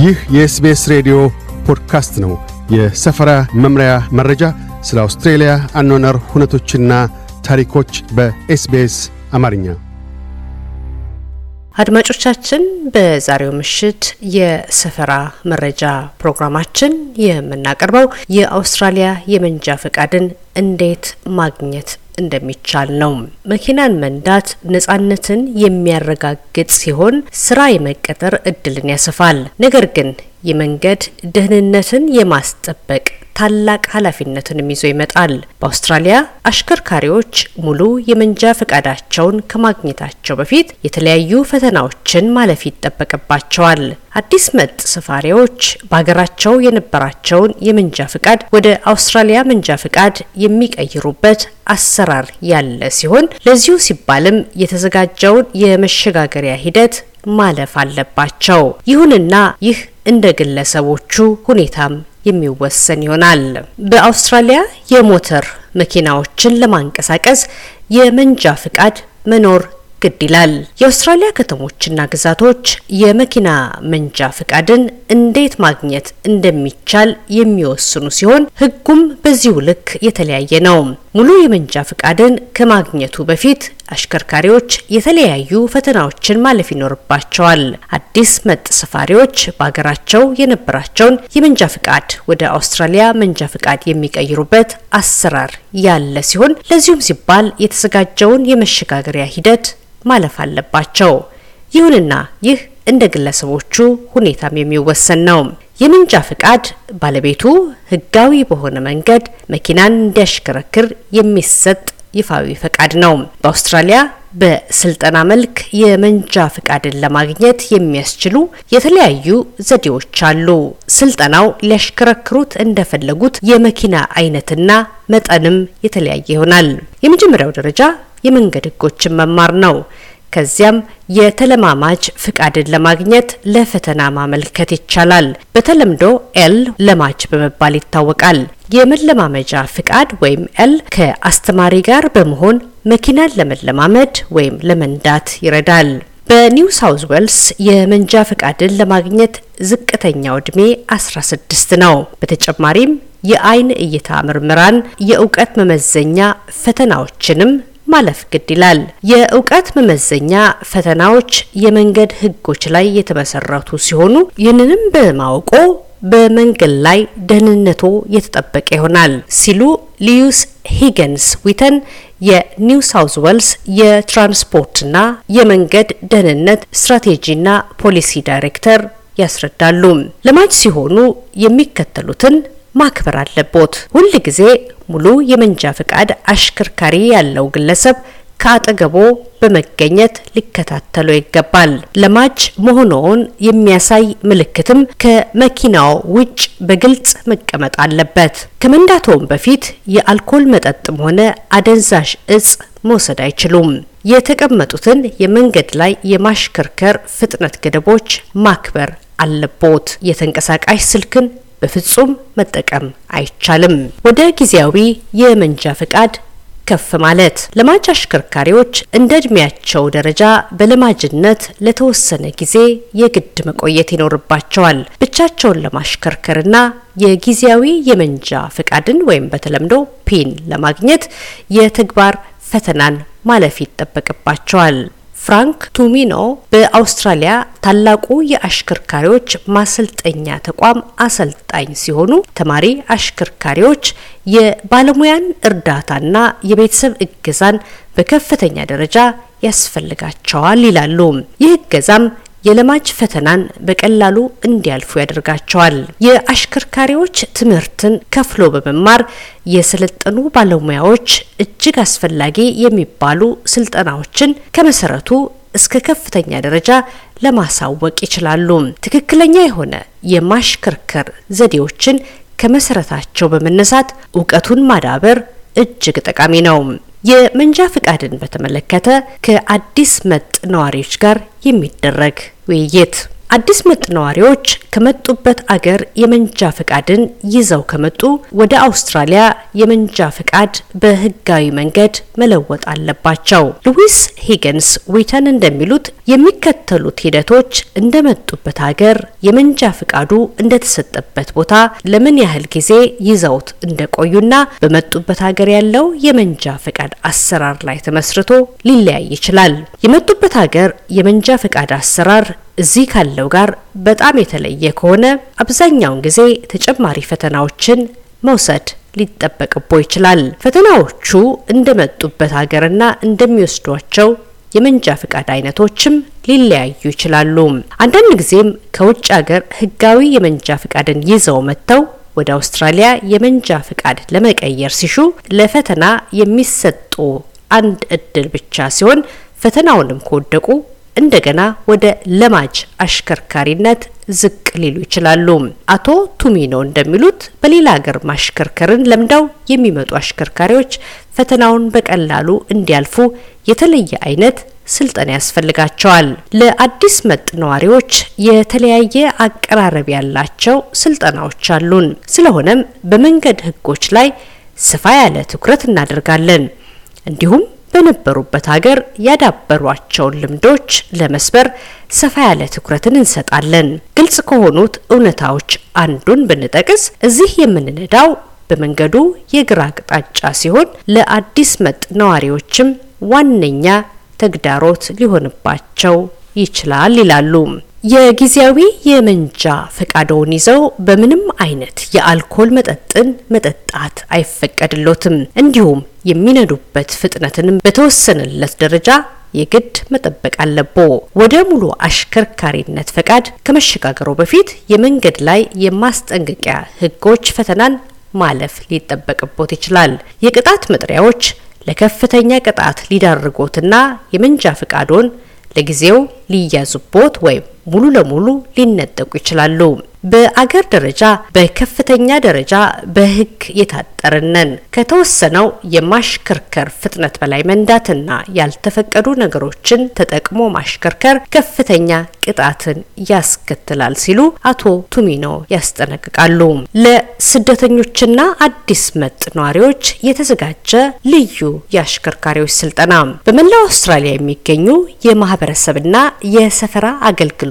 ይህ የ SBS ሬዲዮ ፖድካስት ነው። የሰፈራ መምሪያ መረጃ፣ ስለ አውስትሬልያ አኗኗር ሁነቶችና ታሪኮች በ SBS አማርኛ። አድማጮቻችን በዛሬው ምሽት የሰፈራ መረጃ ፕሮግራማችን የምናቀርበው የአውስትራሊያ የመንጃ ፈቃድን እንዴት ማግኘት እንደሚቻል ነው። መኪናን መንዳት ነጻነትን የሚያረጋግጥ ሲሆን ስራ የመቀጠር እድልን ያሰፋል። ነገር ግን የመንገድ ደህንነትን የማስጠበቅ ታላቅ ኃላፊነትንም ይዞ ይመጣል። በአውስትራሊያ አሽከርካሪዎች ሙሉ የመንጃ ፈቃዳቸውን ከማግኘታቸው በፊት የተለያዩ ፈተናዎችን ማለፍ ይጠበቅባቸዋል። አዲስ መጥ ሰፋሪዎች በሀገራቸው የነበራቸውን የመንጃ ፈቃድ ወደ አውስትራሊያ መንጃ ፈቃድ የሚቀይሩበት አሰራር ያለ ሲሆን ለዚሁ ሲባልም የተዘጋጀውን የመሸጋገሪያ ሂደት ማለፍ አለባቸው። ይሁንና ይህ እንደ ግለሰቦቹ ሁኔታም የሚወሰን ይሆናል። በአውስትራሊያ የሞተር መኪናዎችን ለማንቀሳቀስ የመንጃ ፍቃድ መኖር ግድ ይላል። የአውስትራሊያ ከተሞችና ግዛቶች የመኪና መንጃ ፍቃድን እንዴት ማግኘት እንደሚቻል የሚወስኑ ሲሆን ሕጉም በዚሁ ልክ የተለያየ ነው። ሙሉ የመንጃ ፍቃድን ከማግኘቱ በፊት አሽከርካሪዎች የተለያዩ ፈተናዎችን ማለፍ ይኖርባቸዋል። አዲስ መጥ ሰፋሪዎች በሀገራቸው የነበራቸውን የመንጃ ፍቃድ ወደ አውስትራሊያ መንጃ ፍቃድ የሚቀይሩበት አሰራር ያለ ሲሆን ለዚሁም ሲባል የተዘጋጀውን የመሸጋገሪያ ሂደት ማለፍ አለባቸው። ይሁንና ይህ እንደ ግለሰቦቹ ሁኔታም የሚወሰን ነው። የመንጃ ፍቃድ ባለቤቱ ሕጋዊ በሆነ መንገድ መኪናን እንዲያሽከረክር የሚሰጥ ይፋዊ ፈቃድ ነው። በአውስትራሊያ በስልጠና መልክ የመንጃ ፍቃድን ለማግኘት የሚያስችሉ የተለያዩ ዘዴዎች አሉ። ስልጠናው ሊያሽከረክሩት እንደፈለጉት የመኪና አይነትና መጠንም የተለያየ ይሆናል። የመጀመሪያው ደረጃ የመንገድ ሕጎችን መማር ነው። ከዚያም የተለማማጅ ፍቃድን ለማግኘት ለፈተና ማመልከት ይቻላል። በተለምዶ L ለማጅ በመባል ይታወቃል። የመለማመጃ ፍቃድ ወይም L ከአስተማሪ ጋር በመሆን መኪናን ለመለማመድ ወይም ለመንዳት ይረዳል። በኒው ሳውዝ ዌልስ የመንጃ ፍቃድን ለማግኘት ዝቅተኛው ዕድሜ 16 ነው። በተጨማሪም የአይን እይታ ምርመራን፣ የእውቀት መመዘኛ ፈተናዎችንም ማለፍ ግድ ይላል። የእውቀት መመዘኛ ፈተናዎች የመንገድ ሕጎች ላይ የተመሰረቱ ሲሆኑ ይህንንም በማወቆ በመንገድ ላይ ደህንነቶ የተጠበቀ ይሆናል ሲሉ ሊዩስ ሂገንስ ዊተን የኒው ሳውዝ ዌልስ የትራንስፖርትና የመንገድ ደህንነት ስትራቴጂና ፖሊሲ ዳይሬክተር ያስረዳሉ። ለማጅ ሲሆኑ የሚከተሉትን ማክበር አለቦት። ሁል ጊዜ ሙሉ የመንጃ ፈቃድ አሽከርካሪ ያለው ግለሰብ ከአጠገቦ በመገኘት ሊከታተሉ ይገባል። ለማጅ መሆኑን የሚያሳይ ምልክትም ከመኪናው ውጭ በግልጽ መቀመጥ አለበት። ከመንዳቶም በፊት የአልኮል መጠጥም ሆነ አደንዛዥ እጽ መውሰድ አይችሉም። የተቀመጡትን የመንገድ ላይ የማሽከርከር ፍጥነት ገደቦች ማክበር አለቦት። የተንቀሳቃሽ ስልክን በፍጹም መጠቀም አይቻልም። ወደ ጊዜያዊ የመንጃ ፈቃድ ከፍ ማለት ለማጅ አሽከርካሪዎች እንደ እድሜያቸው ደረጃ በለማጅነት ለተወሰነ ጊዜ የግድ መቆየት ይኖርባቸዋል። ብቻቸውን ለማሽከርከርና የጊዜያዊ የመንጃ ፈቃድን ወይም በተለምዶ P ን ለማግኘት የተግባር ፈተናን ማለፍ ይጠበቅባቸዋል። ፍራንክ ቱሚኖ በአውስትራሊያ ታላቁ የአሽከርካሪዎች ማሰልጠኛ ተቋም አሰልጣኝ ሲሆኑ ተማሪ አሽከርካሪዎች የባለሙያን እርዳታና የቤተሰብ እገዛን በከፍተኛ ደረጃ ያስፈልጋቸዋል ይላሉ። ይህ እገዛም የለማጅ ፈተናን በቀላሉ እንዲያልፉ ያደርጋቸዋል። የአሽከርካሪዎች ትምህርትን ከፍሎ በመማር የሰለጠኑ ባለሙያዎች እጅግ አስፈላጊ የሚባሉ ስልጠናዎችን ከመሰረቱ እስከ ከፍተኛ ደረጃ ለማሳወቅ ይችላሉ። ትክክለኛ የሆነ የማሽከርከር ዘዴዎችን ከመሰረታቸው በመነሳት እውቀቱን ማዳበር እጅግ ጠቃሚ ነው። የመንጃ ፍቃድን በተመለከተ ከአዲስ መጥ ነዋሪዎች ጋር የሚደረግ ውይይት አዲስ መጥ ነዋሪዎች ከመጡበት አገር የመንጃ ፍቃድን ይዘው ከመጡ ወደ አውስትራሊያ የመንጃ ፍቃድ በሕጋዊ መንገድ መለወጥ አለባቸው። ሉዊስ ሂገንስ ዊተን እንደሚሉት የሚከተሉት ሂደቶች እንደመጡበት ሀገር የመንጃ ፍቃዱ እንደተሰጠበት ቦታ ለምን ያህል ጊዜ ይዘውት እንደቆዩና በመጡበት ሀገር ያለው የመንጃ ፍቃድ አሰራር ላይ ተመስርቶ ሊለያይ ይችላል። የመጡበት ሀገር የመንጃ ፍቃድ አሰራር እዚህ ካለው ጋር በጣም የተለየ ከሆነ አብዛኛውን ጊዜ ተጨማሪ ፈተናዎችን መውሰድ ሊጠበቅቦ ይችላል። ፈተናዎቹ እንደመጡበት ሀገርና እንደሚወስዷቸው የመንጃ ፍቃድ አይነቶችም ሊለያዩ ይችላሉ። አንዳንድ ጊዜም ከውጭ ሀገር ሕጋዊ የመንጃ ፍቃድን ይዘው መጥተው ወደ አውስትራሊያ የመንጃ ፍቃድ ለመቀየር ሲሹ ለፈተና የሚሰጡ አንድ እድል ብቻ ሲሆን ፈተናውንም ከወደቁ እንደገና ወደ ለማጅ አሽከርካሪነት ዝቅ ሊሉ ይችላሉ። አቶ ቱሚኖ እንደሚሉት በሌላ ሀገር ማሽከርከርን ለምደው የሚመጡ አሽከርካሪዎች ፈተናውን በቀላሉ እንዲያልፉ የተለየ አይነት ስልጠና ያስፈልጋቸዋል። ለአዲስ መጥ ነዋሪዎች የተለያየ አቀራረብ ያላቸው ስልጠናዎች አሉን። ስለሆነም በመንገድ ህጎች ላይ ሰፋ ያለ ትኩረት እናደርጋለን። እንዲሁም በነበሩበት ሀገር ያዳበሯቸውን ልምዶች ለመስበር ሰፋ ያለ ትኩረትን እንሰጣለን። ግልጽ ከሆኑት እውነታዎች አንዱን ብንጠቅስ እዚህ የምንነዳው በመንገዱ የግራ አቅጣጫ ሲሆን ለአዲስ መጥ ነዋሪዎችም ዋነኛ ተግዳሮት ሊሆንባቸው ይችላል ይላሉ። የጊዜያዊ የመንጃ ፈቃደውን ይዘው በምንም አይነት የአልኮል መጠጥን መጠጣት አይፈቀድሎትም። እንዲሁም የሚነዱበት ፍጥነትንም በተወሰነለት ደረጃ የግድ መጠበቅ አለቦ። ወደ ሙሉ አሽከርካሪነት ፈቃድ ከመሸጋገሩ በፊት የመንገድ ላይ የማስጠንቀቂያ ሕጎች ፈተናን ማለፍ ሊጠበቅቦት ይችላል። የቅጣት መጥሪያዎች ለከፍተኛ ቅጣት ሊዳርጎትና የመንጃ ፈቃዶን ለጊዜው ሊያዙቦት ወይም ሙሉ ለሙሉ ሊነጠቁ ይችላሉ። በአገር ደረጃ በከፍተኛ ደረጃ በሕግ የታጠርነን ከተወሰነው የማሽከርከር ፍጥነት በላይ መንዳትና ያልተፈቀዱ ነገሮችን ተጠቅሞ ማሽከርከር ከፍተኛ ቅጣትን ያስከትላል ሲሉ አቶ ቱሚኖ ያስጠነቅቃሉ። ለስደተኞችና አዲስ መጥ ነዋሪዎች የተዘጋጀ ልዩ የአሽከርካሪዎች ስልጠና በመላው አውስትራሊያ የሚገኙ የማህበረሰብና የሰፈራ አገልግሎት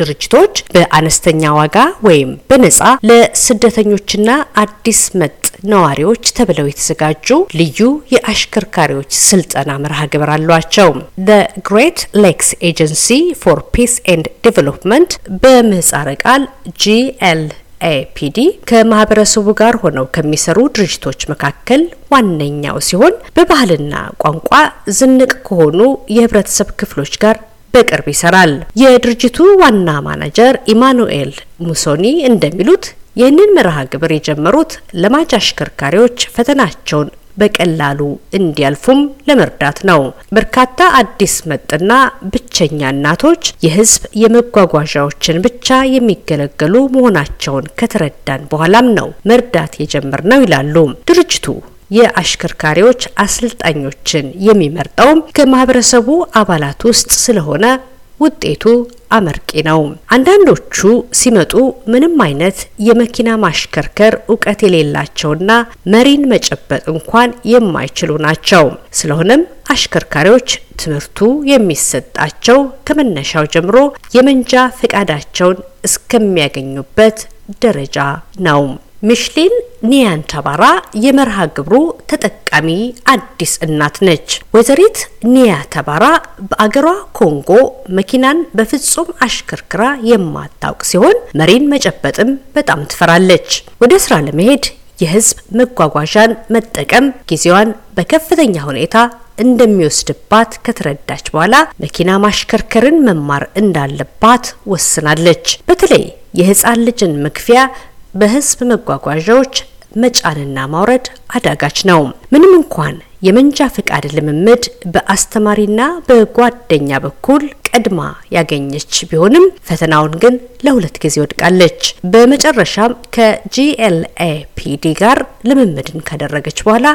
ድርጅቶች በአነስተኛ ዋጋ ወይም በነጻ ለስደተኞችና አዲስ መጤ ነዋሪዎች ተብለው የተዘጋጁ ልዩ የአሽከርካሪዎች ስልጠና መርሃ ግብር አሏቸው። The Great Lakes Agency for Peace and Development በምህጻረ ቃል GLAPD ከማህበረሰቡ ጋር ሆነው ከሚሰሩ ድርጅቶች መካከል ዋነኛው ሲሆን በባህልና ቋንቋ ዝንቅ ከሆኑ የህብረተሰብ ክፍሎች ጋር በቅርብ ይሰራል። የድርጅቱ ዋና ማናጀር ኢማኑኤል ሙሶኒ እንደሚሉት ይህንን መርሃ ግብር የጀመሩት ለማጅ አሽከርካሪዎች ፈተናቸውን በቀላሉ እንዲያልፉም ለመርዳት ነው። በርካታ አዲስ መጥና ብቸኛ እናቶች የህዝብ የመጓጓዣዎችን ብቻ የሚገለገሉ መሆናቸውን ከተረዳን በኋላም ነው መርዳት የጀመርነው ይላሉ ድርጅቱ። የአሽከርካሪዎች አሰልጣኞችን የሚመርጠውም ከማህበረሰቡ አባላት ውስጥ ስለሆነ ውጤቱ አመርቂ ነው። አንዳንዶቹ ሲመጡ ምንም አይነት የመኪና ማሽከርከር እውቀት የሌላቸውና መሪን መጨበጥ እንኳን የማይችሉ ናቸው። ስለሆነም አሽከርካሪዎች ትምህርቱ የሚሰጣቸው ከመነሻው ጀምሮ የመንጃ ፈቃዳቸውን እስከሚያገኙበት ደረጃ ነው። ሚሽሊን ኒያን ተባራ የመርሃ ግብሩ ተጠቃሚ አዲስ እናት ነች። ወይዘሪት ኒያ ተባራ በአገሯ ኮንጎ መኪናን በፍጹም አሽከርክራ የማታውቅ ሲሆን መሪን መጨበጥም በጣም ትፈራለች። ወደ ስራ ለመሄድ የህዝብ መጓጓዣን መጠቀም ጊዜዋን በከፍተኛ ሁኔታ እንደሚወስድባት ከተረዳች በኋላ መኪና ማሽከርከርን መማር እንዳለባት ወስናለች። በተለይ የህፃን ልጅን መክፊያ በህዝብ መጓጓዣዎች መጫንና ማውረድ አዳጋች ነው። ምንም እንኳን የመንጃ ፈቃድ ልምምድ በአስተማሪና በጓደኛ በኩል ቀድማ ያገኘች ቢሆንም ፈተናውን ግን ለሁለት ጊዜ ወድቃለች። በመጨረሻም ከጂኤልኤፒዲ ጋር ልምምድን ካደረገች በኋላ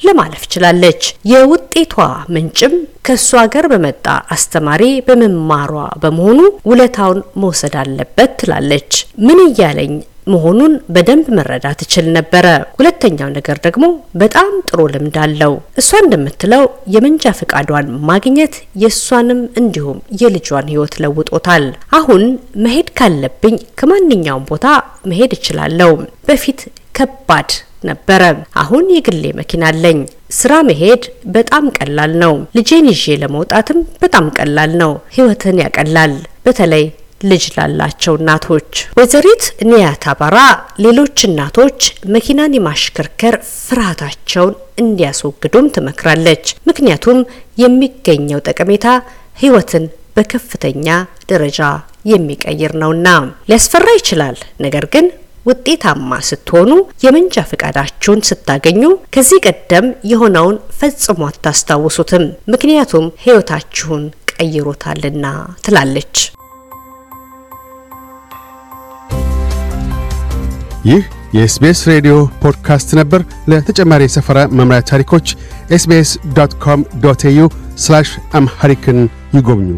ለማለፍ ችላለች። የውጤቷ ምንጭም ከእሷ ሀገር በመጣ አስተማሪ በመማሯ በመሆኑ ውለታውን መውሰድ አለበት ትላለች። ምን እያለኝ መሆኑን በደንብ መረዳት እችል ነበረ። ሁለተኛው ነገር ደግሞ በጣም ጥሩ ልምድ አለው። እሷ እንደምትለው የመንጃ ፈቃዷን ማግኘት የእሷንም እንዲሁም የልጇን ሕይወት ለውጦታል። አሁን መሄድ ካለብኝ ከማንኛውም ቦታ መሄድ እችላለሁ። በፊት ከባድ ነበረ። አሁን የግሌ መኪና አለኝ። ስራ መሄድ በጣም ቀላል ነው። ልጄን ይዤ ለመውጣትም በጣም ቀላል ነው። ሕይወትን ያቀላል። በተለይ ልጅ ላላቸው እናቶች። ወይዘሪት ኒያት አባራ ሌሎች እናቶች መኪናን የማሽከርከር ፍርሃታቸውን እንዲያስወግዱም ትመክራለች። ምክንያቱም የሚገኘው ጠቀሜታ ሕይወትን በከፍተኛ ደረጃ የሚቀይር ነውና። ሊያስፈራ ይችላል፣ ነገር ግን ውጤታማ ስትሆኑ የመንጃ ፈቃዳችሁን ስታገኙ ከዚህ ቀደም የሆነውን ፈጽሞ አታስታውሱትም፣ ምክንያቱም ሕይወታችሁን ቀይሮታልና ትላለች። ይህ የ SBS ሬዲዮ ፖድካስት ነበር። ለተጨማሪ የሰፈራ መምሪያ ታሪኮች SBS dot com dot au Amharic ን ይጎብኙ።